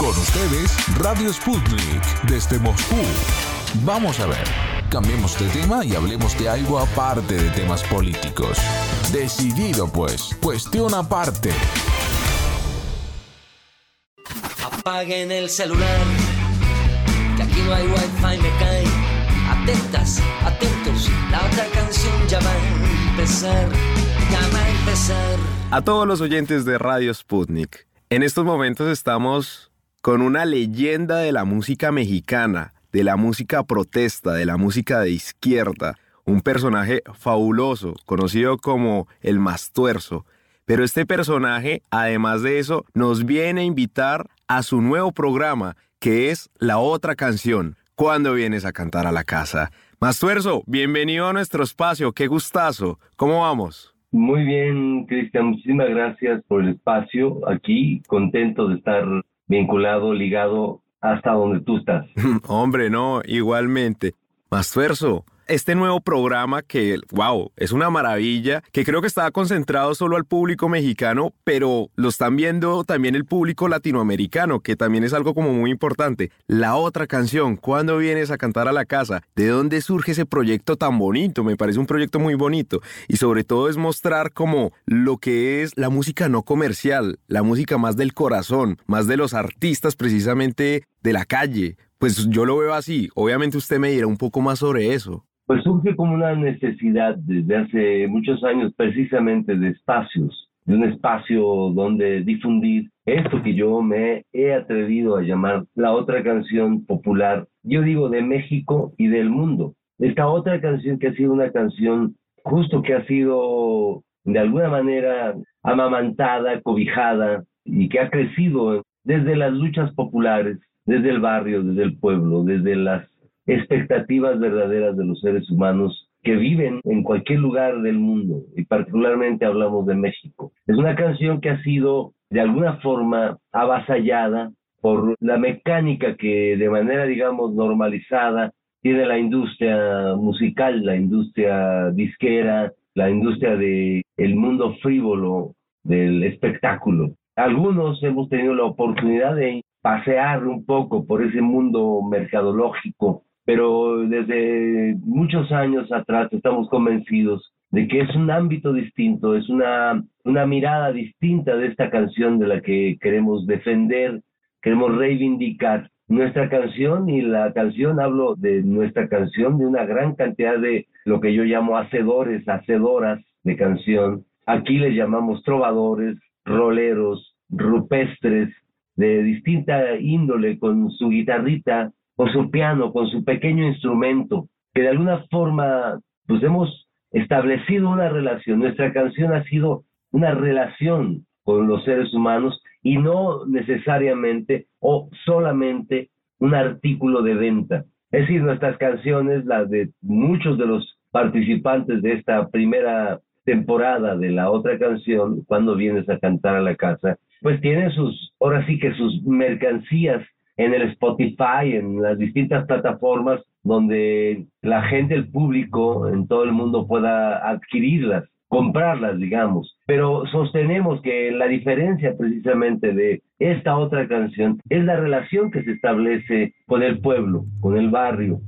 Con ustedes, Radio Sputnik, desde Moscú. Vamos a ver, cambiemos de tema y hablemos de algo aparte de temas políticos. Decidido pues, cuestión aparte. Apaguen el celular, que aquí no hay wifi, me cae. Atentas, atentos, la otra canción ya va a empezar, ya va a empezar. A todos los oyentes de Radio Sputnik, en estos momentos estamos con una leyenda de la música mexicana, de la música protesta, de la música de izquierda, un personaje fabuloso, conocido como el Mastuerzo. Pero este personaje, además de eso, nos viene a invitar a su nuevo programa, que es La Otra Canción, cuando vienes a cantar a la casa. Mastuerzo, bienvenido a nuestro espacio, qué gustazo. ¿Cómo vamos? Muy bien, Cristian, muchísimas gracias por el espacio aquí, contento de estar vinculado, ligado hasta donde tú estás. Hombre, no, igualmente. Mastuerzo, este nuevo programa que, wow, es una maravilla, que creo que estaba concentrado solo al público mexicano, pero lo están viendo también el público latinoamericano, que también es algo como muy importante. La otra canción, ¿cuándo vienes a cantar a la casa? ¿De dónde surge ese proyecto tan bonito? Me parece un proyecto muy bonito y sobre todo es mostrar como lo que es la música no comercial, la música más del corazón, más de los artistas precisamente de la calle. Pues yo lo veo así. Obviamente usted me dirá un poco más sobre eso pues surge como una necesidad desde hace muchos años precisamente de espacios, de un espacio donde difundir esto que yo me he atrevido a llamar la otra canción popular, yo digo de México y del mundo. Esta otra canción que ha sido una canción justo que ha sido de alguna manera amamantada, cobijada y que ha crecido desde las luchas populares, desde el barrio, desde el pueblo, desde las expectativas verdaderas de los seres humanos que viven en cualquier lugar del mundo y particularmente hablamos de México. Es una canción que ha sido de alguna forma avasallada por la mecánica que de manera digamos normalizada tiene la industria musical, la industria disquera, la industria del el mundo frívolo del espectáculo. Algunos hemos tenido la oportunidad de pasear un poco por ese mundo mercadológico pero desde muchos años atrás estamos convencidos de que es un ámbito distinto, es una, una mirada distinta de esta canción de la que queremos defender, queremos reivindicar nuestra canción y la canción, hablo de nuestra canción, de una gran cantidad de lo que yo llamo hacedores, hacedoras de canción. Aquí les llamamos trovadores, roleros, rupestres, de distinta índole, con su guitarrita, con su piano, con su pequeño instrumento, que de alguna forma pues hemos establecido una relación. Nuestra canción ha sido una relación con los seres humanos y no necesariamente o solamente un artículo de venta. Es decir, nuestras canciones, las de muchos de los participantes de esta primera temporada de la otra canción, cuando vienes a cantar a la casa, pues tienen sus, ahora sí que sus mercancías en el Spotify, en las distintas plataformas donde la gente, el público en todo el mundo pueda adquirirlas, comprarlas, digamos. Pero sostenemos que la diferencia precisamente de esta otra canción es la relación que se establece con el pueblo, con el barrio,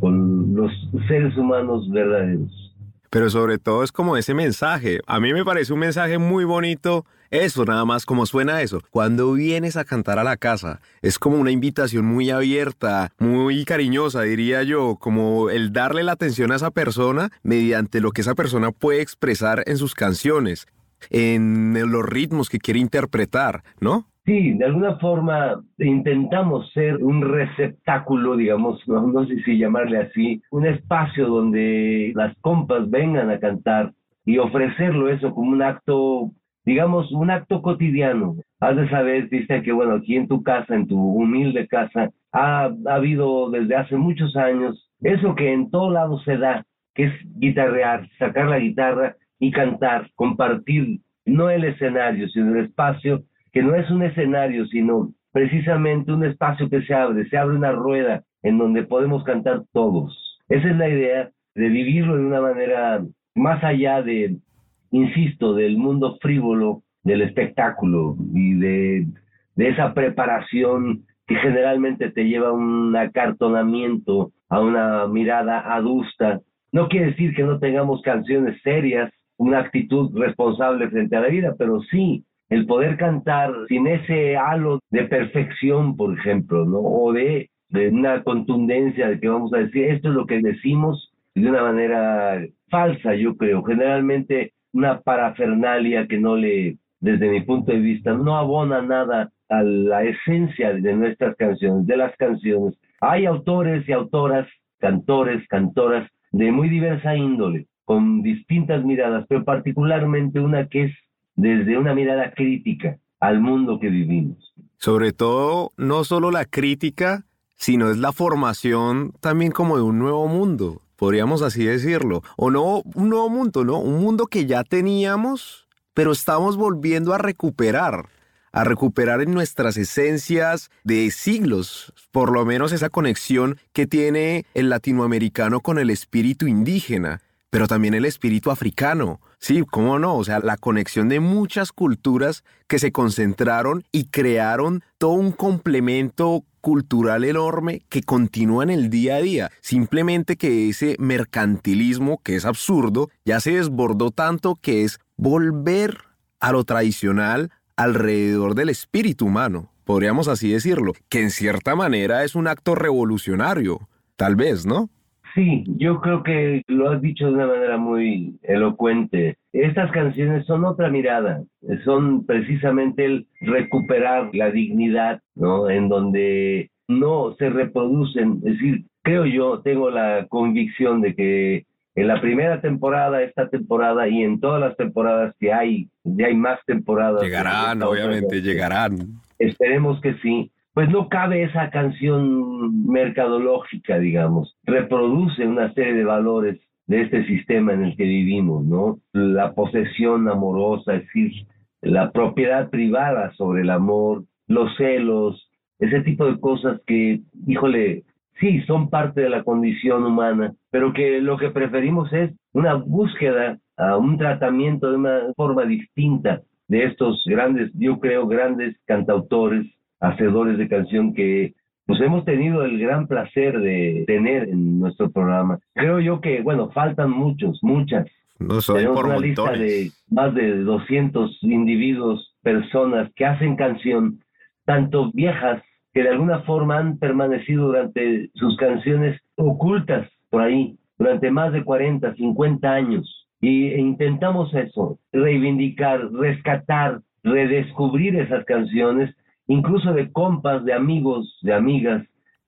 con los seres humanos verdaderos pero sobre todo es como ese mensaje. A mí me parece un mensaje muy bonito. Eso, nada más como suena eso. Cuando vienes a cantar a la casa, es como una invitación muy abierta, muy cariñosa, diría yo, como el darle la atención a esa persona mediante lo que esa persona puede expresar en sus canciones, en los ritmos que quiere interpretar, ¿no? Sí, de alguna forma intentamos ser un receptáculo, digamos, no, sé si llamarle así, un espacio donde las compas vengan a cantar y ofrecerlo eso como un acto, digamos, un acto cotidiano. Has de saber, dice que bueno, aquí en tu casa, en tu humilde casa, ha, ha habido desde hace muchos años eso que en todo lado se da, que es guitarrear, sacar la guitarra y cantar, compartir no el escenario, sino el espacio que no es un escenario, sino precisamente un espacio que se abre, se abre una rueda en donde podemos cantar todos. Esa es la idea de vivirlo de una manera más allá de, insisto, del mundo frívolo, del espectáculo y de de esa preparación que generalmente te lleva a un acartonamiento, a una mirada adusta. No quiere decir que no tengamos canciones serias, una actitud responsable frente a la vida, pero sí el poder cantar sin ese halo de perfección, por ejemplo, ¿no? O de, de una contundencia de que vamos a decir, esto es lo que decimos de una manera falsa, yo creo. Generalmente una parafernalia que no le, desde mi punto de vista, no abona nada a la esencia de nuestras canciones, de las canciones. Hay autores y autoras, cantores, cantoras de muy diversa índole, con distintas miradas, pero particularmente una que es desde una mirada crítica al mundo que vivimos. Sobre todo, no solo la crítica, sino es la formación también como de un nuevo mundo, podríamos así decirlo. O no un nuevo mundo, ¿no? Un mundo que ya teníamos, pero estamos volviendo a recuperar a recuperar en nuestras esencias de siglos, por lo menos esa conexión que tiene el latinoamericano con el espíritu indígena, pero también el espíritu africano. Sí, cómo no, o sea, la conexión de muchas culturas que se concentraron y crearon todo un complemento cultural enorme que continúa en el día a día. Simplemente que ese mercantilismo, que es absurdo, ya se desbordó tanto que es volver a lo tradicional, alrededor del espíritu humano, podríamos así decirlo, que en cierta manera es un acto revolucionario, tal vez, ¿no? Sí, yo creo que lo has dicho de una manera muy elocuente. Estas canciones son otra mirada, son precisamente el recuperar la dignidad, ¿no? En donde no se reproducen, es decir, creo yo, tengo la convicción de que en la primera temporada, esta temporada y en todas las temporadas que hay, ya hay más temporadas. Llegarán, obviamente, llegarán. Esperemos que sí. Pues no cabe esa canción mercadológica, digamos. Reproduce una serie de valores de este sistema en el que vivimos, ¿no? La posesión amorosa, es decir, la propiedad privada sobre el amor, los celos, ese tipo de cosas que, híjole, sí, son parte de la condición humana, pero que lo que preferimos es una búsqueda, a un tratamiento de una forma distinta de estos grandes, yo creo, grandes cantautores, hacedores de canción que pues hemos tenido el gran placer de tener en nuestro programa. Creo yo que, bueno, faltan muchos, muchas. No Tenemos una lista de más de 200 individuos, personas que hacen canción, tanto viejas que de alguna forma han permanecido durante sus canciones ocultas por ahí, durante más de 40, 50 años. Y intentamos eso, reivindicar, rescatar, redescubrir esas canciones, incluso de compas, de amigos, de amigas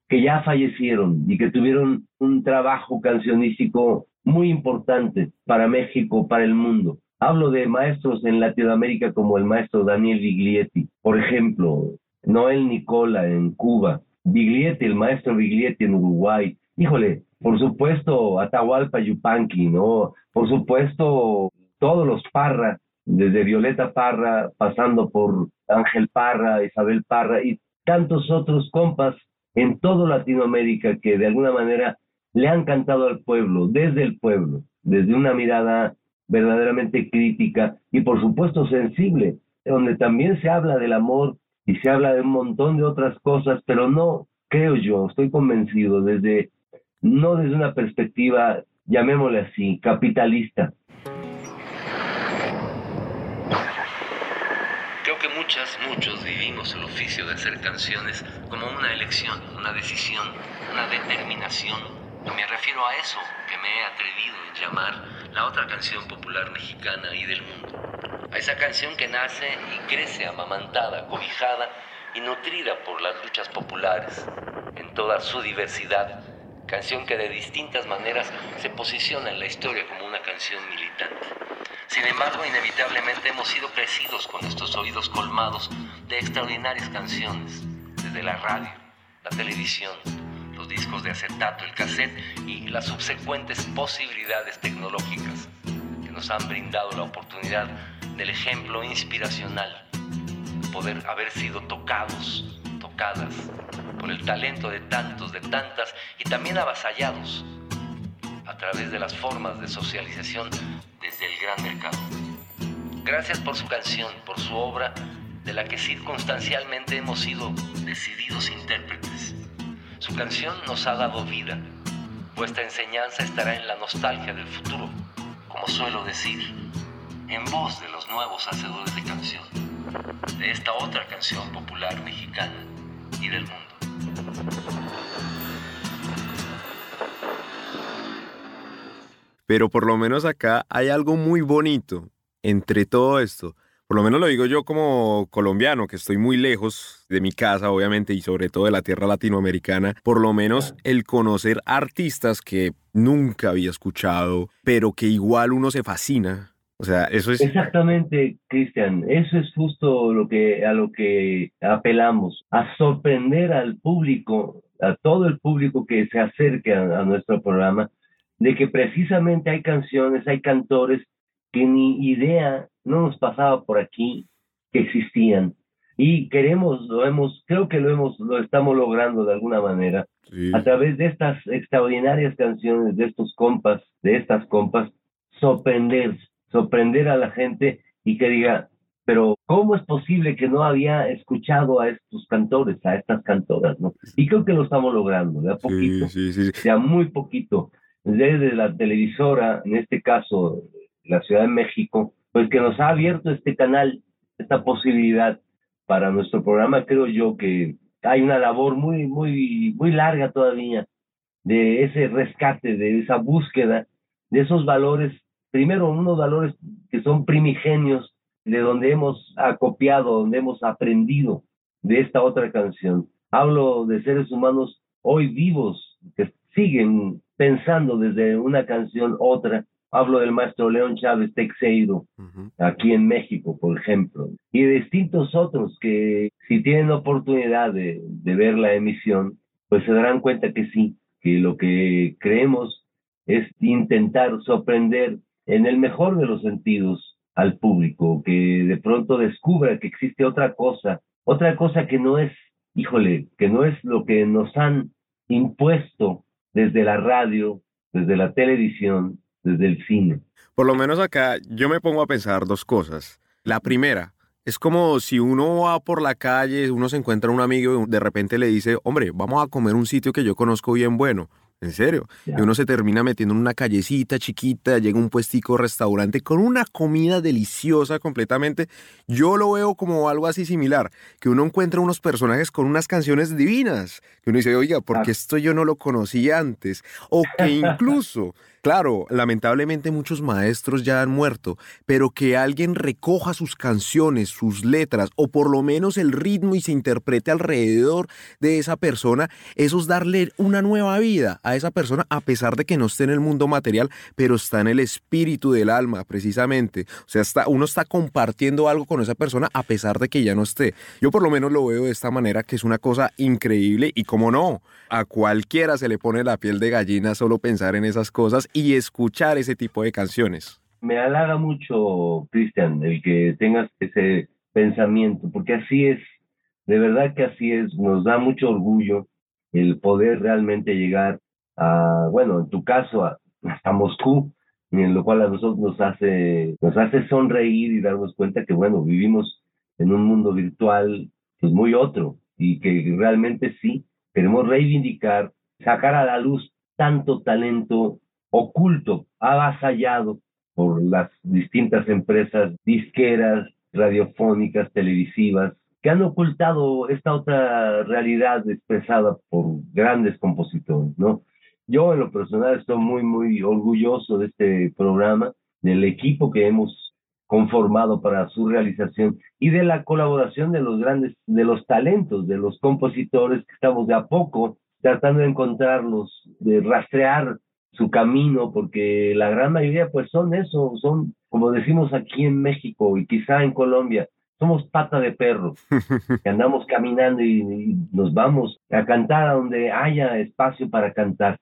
que ya fallecieron y que tuvieron un trabajo cancionístico muy importante para México, para el mundo. Hablo de maestros en Latinoamérica como el maestro Daniel Viglietti, por ejemplo, Noel Nicola en Cuba, Biglietti, el maestro Biglietti en Uruguay. Híjole, por supuesto, Atahualpa Yupanqui, ¿no? Por supuesto, todos los Parra, desde Violeta Parra, pasando por Ángel Parra, Isabel Parra y tantos otros compas en toda Latinoamérica que de alguna manera le han cantado al pueblo, desde el pueblo, desde una mirada verdaderamente crítica y por supuesto sensible, donde también se habla del amor y se habla de un montón de otras cosas, pero no, creo yo, estoy convencido, desde, no desde una perspectiva, llamémosle así, capitalista. Muchas, muchos vivimos el oficio de hacer canciones como una elección, una decisión, una determinación. Me refiero a eso que me he atrevido a llamar la otra canción popular mexicana y del mundo a esa canción que nace y crece amamantada, cobijada y nutrida por las luchas populares en toda su diversidad, canción que de distintas maneras se posiciona en la historia como una canción militante. Sin embargo, inevitablemente hemos sido crecidos con estos oídos colmados de extraordinarias canciones, desde la radio, la televisión, los discos de acetato, el cassette y las subsecuentes posibilidades tecnológicas que nos han brindado la oportunidad del ejemplo inspiracional, poder haber sido tocados, tocadas por el talento de tantos, de tantas y también avasallados a través de las formas de socialización desde el gran mercado. Gracias por su canción, por su obra de la que circunstancialmente hemos sido decididos intérpretes. Su canción nos ha dado vida. Vuestra enseñanza estará en la nostalgia del futuro, como suelo decir, en voz de los nuevos hacedores de canción, de esta otra canción popular mexicana y del mundo. Pero por lo menos acá hay algo muy bonito entre todo esto. Por lo menos lo digo yo como colombiano, que estoy muy lejos de mi casa, obviamente, y sobre todo de la tierra latinoamericana. Por lo menos el conocer artistas que nunca había escuchado, pero que igual uno se fascina. O sea, eso es... Exactamente, Cristian. Eso es justo lo que, a lo que apelamos, a sorprender al público, a todo el público que se acerque a nuestro programa, de que precisamente hay canciones, hay cantores que ni idea no nos pasaba por aquí que existían. Y queremos lo hemos creo que lo hemos lo estamos logrando de alguna manera. A través de estas extraordinarias canciones de estos compas de estas compas sorprender sorprender a la gente y que diga pero cómo es posible que no había escuchado a estos cantores a estas cantoras no y creo que lo estamos logrando de a poquito de a muy poquito desde la televisora, en este caso la Ciudad de México, pues que nos ha abierto este canal, esta posibilidad para nuestro programa. Creo yo que hay una labor muy, muy, muy larga todavía de ese rescate, de esa búsqueda de esos valores, primero unos valores que son primigenios, de donde hemos acopiado, donde hemos aprendido de esta otra canción. Hablo de seres humanos hoy vivos, que siguen pensando desde una canción otra. Hablo del maestro León Chávez Texeiro, aquí en México, por ejemplo, y de distintos otros que si tienen oportunidad de, de ver la emisión, pues se darán cuenta que sí, que lo que creemos es intentar sorprender en el mejor de los sentidos al público, que de pronto descubra que existe otra cosa, otra cosa que no es, híjole, que no es lo que nos han impuesto desde la radio, desde la televisión, desde el cine. Por lo menos acá yo me pongo a pensar dos cosas. La primera, es como si uno va por la calle, uno se encuentra un amigo y de repente le dice, hombre, vamos a comer un sitio que yo conozco bien bueno. En serio. Y uno se termina metiendo en una callecita chiquita, llega un puestico restaurante con una comida deliciosa completamente. Yo lo veo como algo así similar, que uno encuentra unos personajes con unas canciones divinas, que uno dice, oiga, ¿por qué esto yo no lo conocí antes? O que incluso Claro, lamentablemente muchos maestros ya han muerto, pero que alguien recoja sus canciones, sus letras, o por lo menos el ritmo y se interprete alrededor de esa persona, eso es darle una nueva vida a esa persona a pesar de que no esté en el mundo material, pero está en el espíritu del alma, precisamente. O sea, uno está compartiendo algo con esa persona a pesar de que ya no esté. Yo por lo menos lo veo de esta manera, que es una cosa increíble y como no, a cualquiera se le pone la piel de gallina solo pensar en esas cosas y escuchar ese tipo de canciones. Me halaga mucho, Cristian, el que tengas ese pensamiento, porque así es, de verdad que así es, nos da mucho orgullo el poder realmente llegar a, bueno, en tu caso, hasta Moscú, en lo cual a nosotros nos hace, nos hace sonreír y darnos cuenta que, bueno, vivimos en un mundo virtual pues muy otro y que realmente sí, queremos reivindicar, sacar a la luz tanto talento oculto, avasallado por las distintas empresas disqueras, radiofónicas, televisivas, que han ocultado esta otra realidad expresada por grandes compositores, ¿no? Yo en lo personal estoy muy, muy orgulloso de este programa, del equipo que hemos conformado para su realización y de la colaboración de los grandes, de los talentos, de los compositores que estamos de a poco tratando de encontrarlos, de rastrear su camino, porque la gran mayoría pues son eso, son como decimos aquí en México y quizá en Colombia, somos pata de perro, que andamos caminando y, nos vamos a cantar a donde haya espacio para cantar.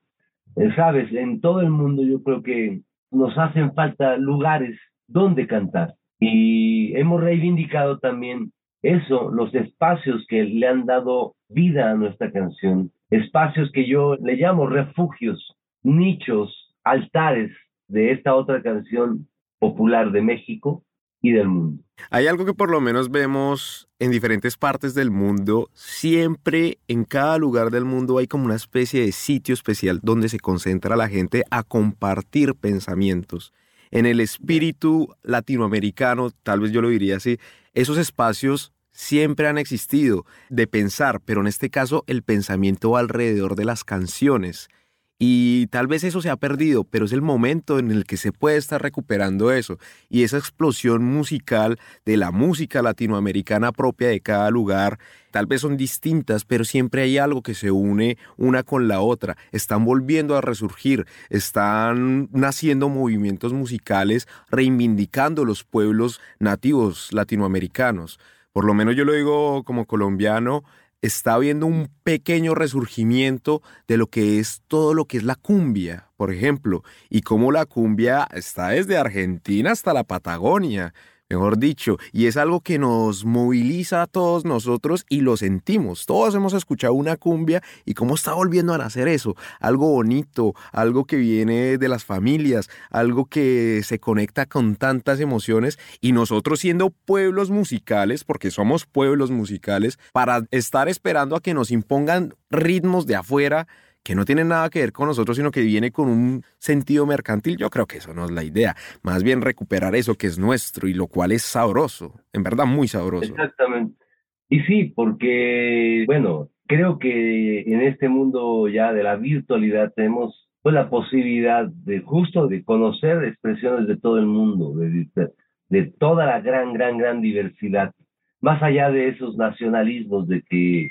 Eh, Sabes, en todo el mundo yo creo que nos hacen falta lugares donde cantar y hemos reivindicado también eso, los espacios que le han dado vida a nuestra canción, espacios que yo le llamo refugios, nichos, altares de esta otra canción popular de México y del mundo. Hay algo que por lo menos vemos en diferentes partes del mundo. Siempre en cada lugar del mundo hay como una especie de sitio especial donde se concentra la gente a compartir pensamientos. En el espíritu latinoamericano, tal vez yo lo diría así, esos espacios siempre han existido de pensar, pero en este caso el pensamiento alrededor de las canciones. Y tal vez eso se ha perdido, pero es el momento en el que se puede estar recuperando eso. Y esa explosión musical de la música latinoamericana propia de cada lugar, tal vez son distintas, pero siempre hay algo que se une una con la otra. Están volviendo a resurgir, están naciendo movimientos musicales reivindicando los pueblos nativos latinoamericanos. Por lo menos yo lo digo como colombiano, está habiendo un pequeño resurgimiento de lo que es todo lo que es la cumbia, por ejemplo, y cómo la cumbia está desde Argentina hasta la Patagonia mejor dicho, y es algo que nos moviliza a todos nosotros y lo sentimos. Todos hemos escuchado una cumbia y cómo está volviendo a nacer eso, algo bonito, algo que viene de las familias, algo que se conecta con tantas emociones y nosotros siendo pueblos musicales, porque somos pueblos musicales, para estar esperando a que nos impongan ritmos de afuera, que no tiene nada que ver con nosotros, sino que viene con un sentido mercantil, yo creo que eso no es la idea. Más bien recuperar eso que es nuestro y lo cual es sabroso, en verdad muy sabroso. Exactamente. Y sí, porque, bueno, creo que en este mundo ya de la virtualidad tenemos pues, la posibilidad de justo de conocer expresiones de todo el mundo, de, de toda la gran, gran, gran diversidad, más allá de esos nacionalismos de que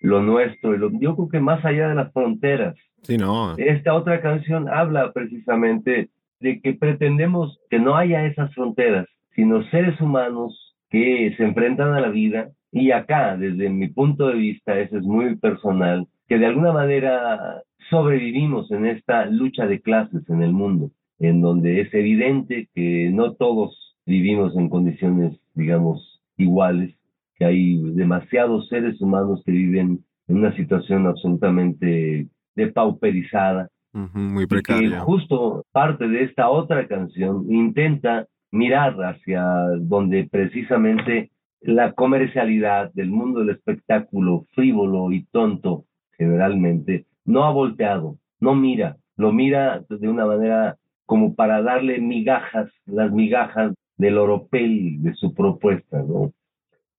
lo nuestro. yo creo que más allá de las fronteras. Sí, no. Esta otra canción habla precisamente de que pretendemos que no haya esas fronteras, sino seres humanos que se enfrentan a la vida. Y acá, desde mi punto de vista, eso es muy personal, que de alguna manera sobrevivimos en esta lucha de clases en el mundo, en donde es evidente que no todos vivimos en condiciones, digamos, iguales, que hay demasiados seres humanos que viven en una situación absolutamente depauperizada. muy precaria. Y justo parte de esta otra canción intenta mirar hacia donde precisamente la comercialidad del mundo del espectáculo frívolo y tonto generalmente no ha volteado, no mira, lo mira de una manera como para darle migajas, las migajas del oropel de su propuesta, ¿no?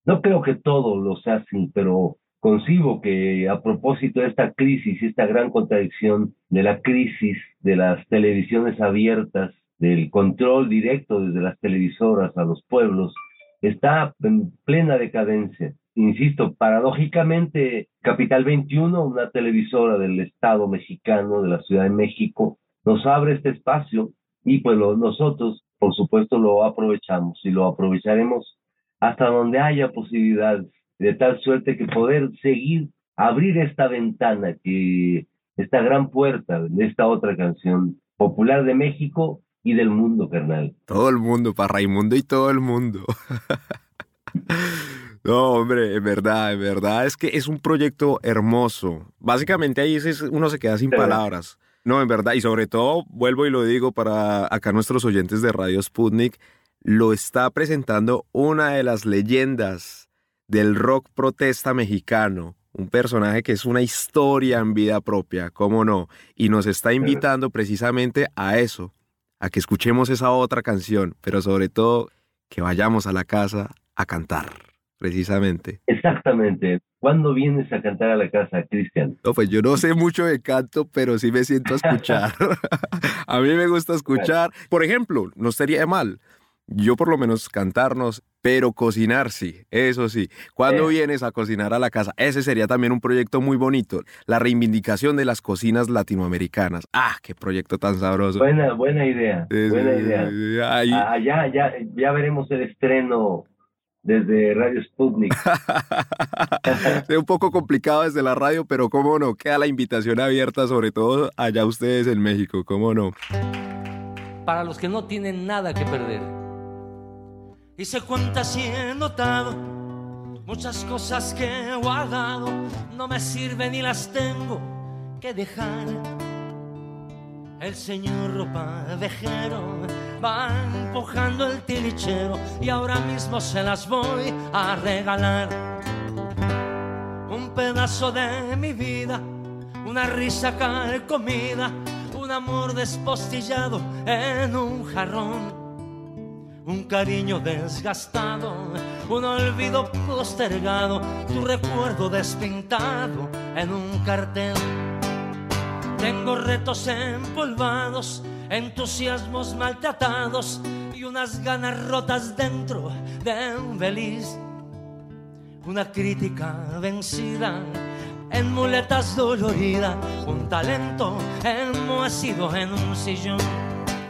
No creo que todo lo sea así, pero concibo que a propósito de esta crisis, esta gran contradicción de la crisis de las televisiones abiertas, del control directo desde las televisoras a los pueblos, está en plena decadencia. Insisto, paradójicamente, Capital 21, una televisora del Estado mexicano, de la Ciudad de México, nos abre este espacio y pues nosotros, por supuesto, lo aprovechamos y lo aprovecharemos hasta donde haya posibilidades, de tal suerte que poder seguir, abrir esta ventana, que esta gran puerta de esta otra canción popular de México y del mundo, carnal. Todo el mundo, para Raimundo y todo el mundo. No, hombre, en verdad, en verdad es que es un proyecto hermoso. Básicamente ahí uno se queda sin palabras. No, en verdad, y sobre todo, vuelvo y lo digo para acá nuestros oyentes de Radio Sputnik, lo está presentando una de las leyendas del rock protesta mexicano, un personaje que es una historia en vida propia, cómo no, y nos está invitando precisamente a eso, a que escuchemos esa otra canción, pero sobre todo que vayamos a la casa a cantar, precisamente. Exactamente. ¿Cuándo vienes a cantar a la casa, Cristian? No, pues yo no sé mucho de canto, pero sí me siento a escuchar. a mí me gusta escuchar. Por ejemplo, no sería mal yo por lo menos cantarnos, pero cocinar sí, eso sí. ¿Cuándo vienes a cocinar a la casa? Ese sería también un proyecto muy bonito, la reivindicación de las cocinas latinoamericanas. Ah, qué proyecto tan sabroso. Buena, buena idea, buena idea. Ah, ya, ya, ya veremos el estreno desde Radio Sputnik. es un poco complicado desde la radio, pero cómo no, queda la invitación abierta, sobre todo allá ustedes en México, cómo no. Para los que no tienen nada que perder y se cuenta si he notado muchas cosas que he guardado, no me sirven y las tengo que dejar. El señor ropa vejero va empujando el tilichero y ahora mismo se las voy a regalar. Un pedazo de mi vida, una risa comida, un amor despostillado en un jarrón un cariño desgastado, un olvido postergado, tu recuerdo despintado en un cartel. Tengo retos empolvados, entusiasmos maltratados y unas ganas rotas dentro de un feliz. Una crítica vencida en muletas dolorida, un talento enmohecido en un sillón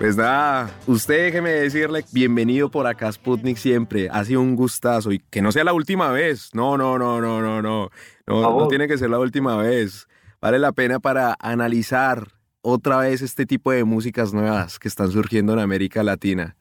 pues nada, usted déjeme decirle bienvenido por acá Sputnik siempre. Ha sido un gustazo y que no sea la última vez. No, no, no, no, no, no. No, no tiene que ser la última vez. Vale la pena para analizar otra vez este tipo de músicas nuevas que están surgiendo en América Latina.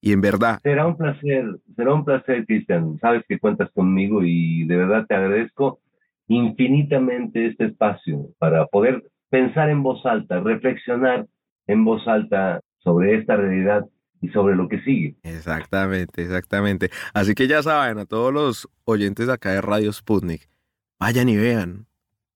Y en verdad. Será un placer, será un placer, Cristian. Sabes que cuentas conmigo y de verdad te agradezco infinitamente este espacio para poder pensar en voz alta, reflexionar en voz alta sobre esta realidad y sobre lo que sigue. Exactamente, exactamente. Así que ya saben, a todos los oyentes acá de Radio Sputnik, vayan y vean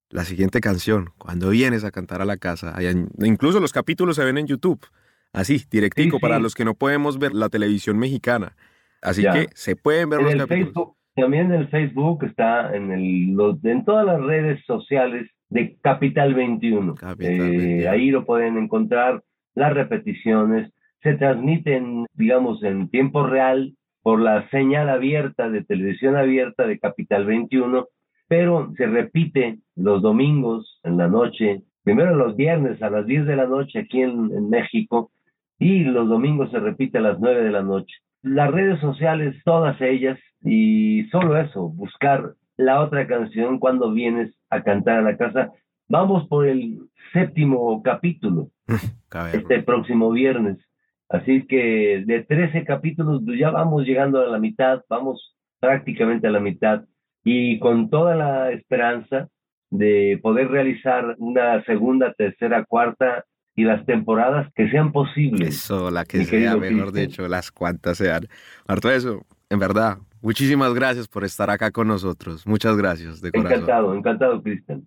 la siguiente canción, cuando vienes a cantar a la casa. incluso los capítulos se ven en YouTube, así, directico, para los que no podemos ver la televisión mexicana. Así que se pueden ver los capítulos. también en el Facebook está en, el, en todas las redes sociales de Capital 21. Capital 21. Eh, ahí lo pueden encontrar las repeticiones, se transmiten, digamos, en tiempo real por la señal abierta de televisión abierta de Capital 21, pero se repite los domingos en la noche, primero los viernes a las 10 de la noche aquí en, México y los domingos se repite a las 9 de la noche. Las redes sociales, todas ellas, y solo eso, buscar la otra canción cuando vienes a cantar a la casa. Vamos por el séptimo capítulo este próximo viernes. Así que de 13 capítulos pues, ya vamos llegando a la mitad, vamos prácticamente a la mitad y con toda la esperanza de poder realizar una segunda, tercera, cuarta y las temporadas que sean posibles. Eso, la que sea, mejor dicho, las cuantas sean. Marto, eso, en verdad, muchísimas gracias por estar acá con nosotros. Muchas gracias, de corazón. Encantado, encantado, Cristian.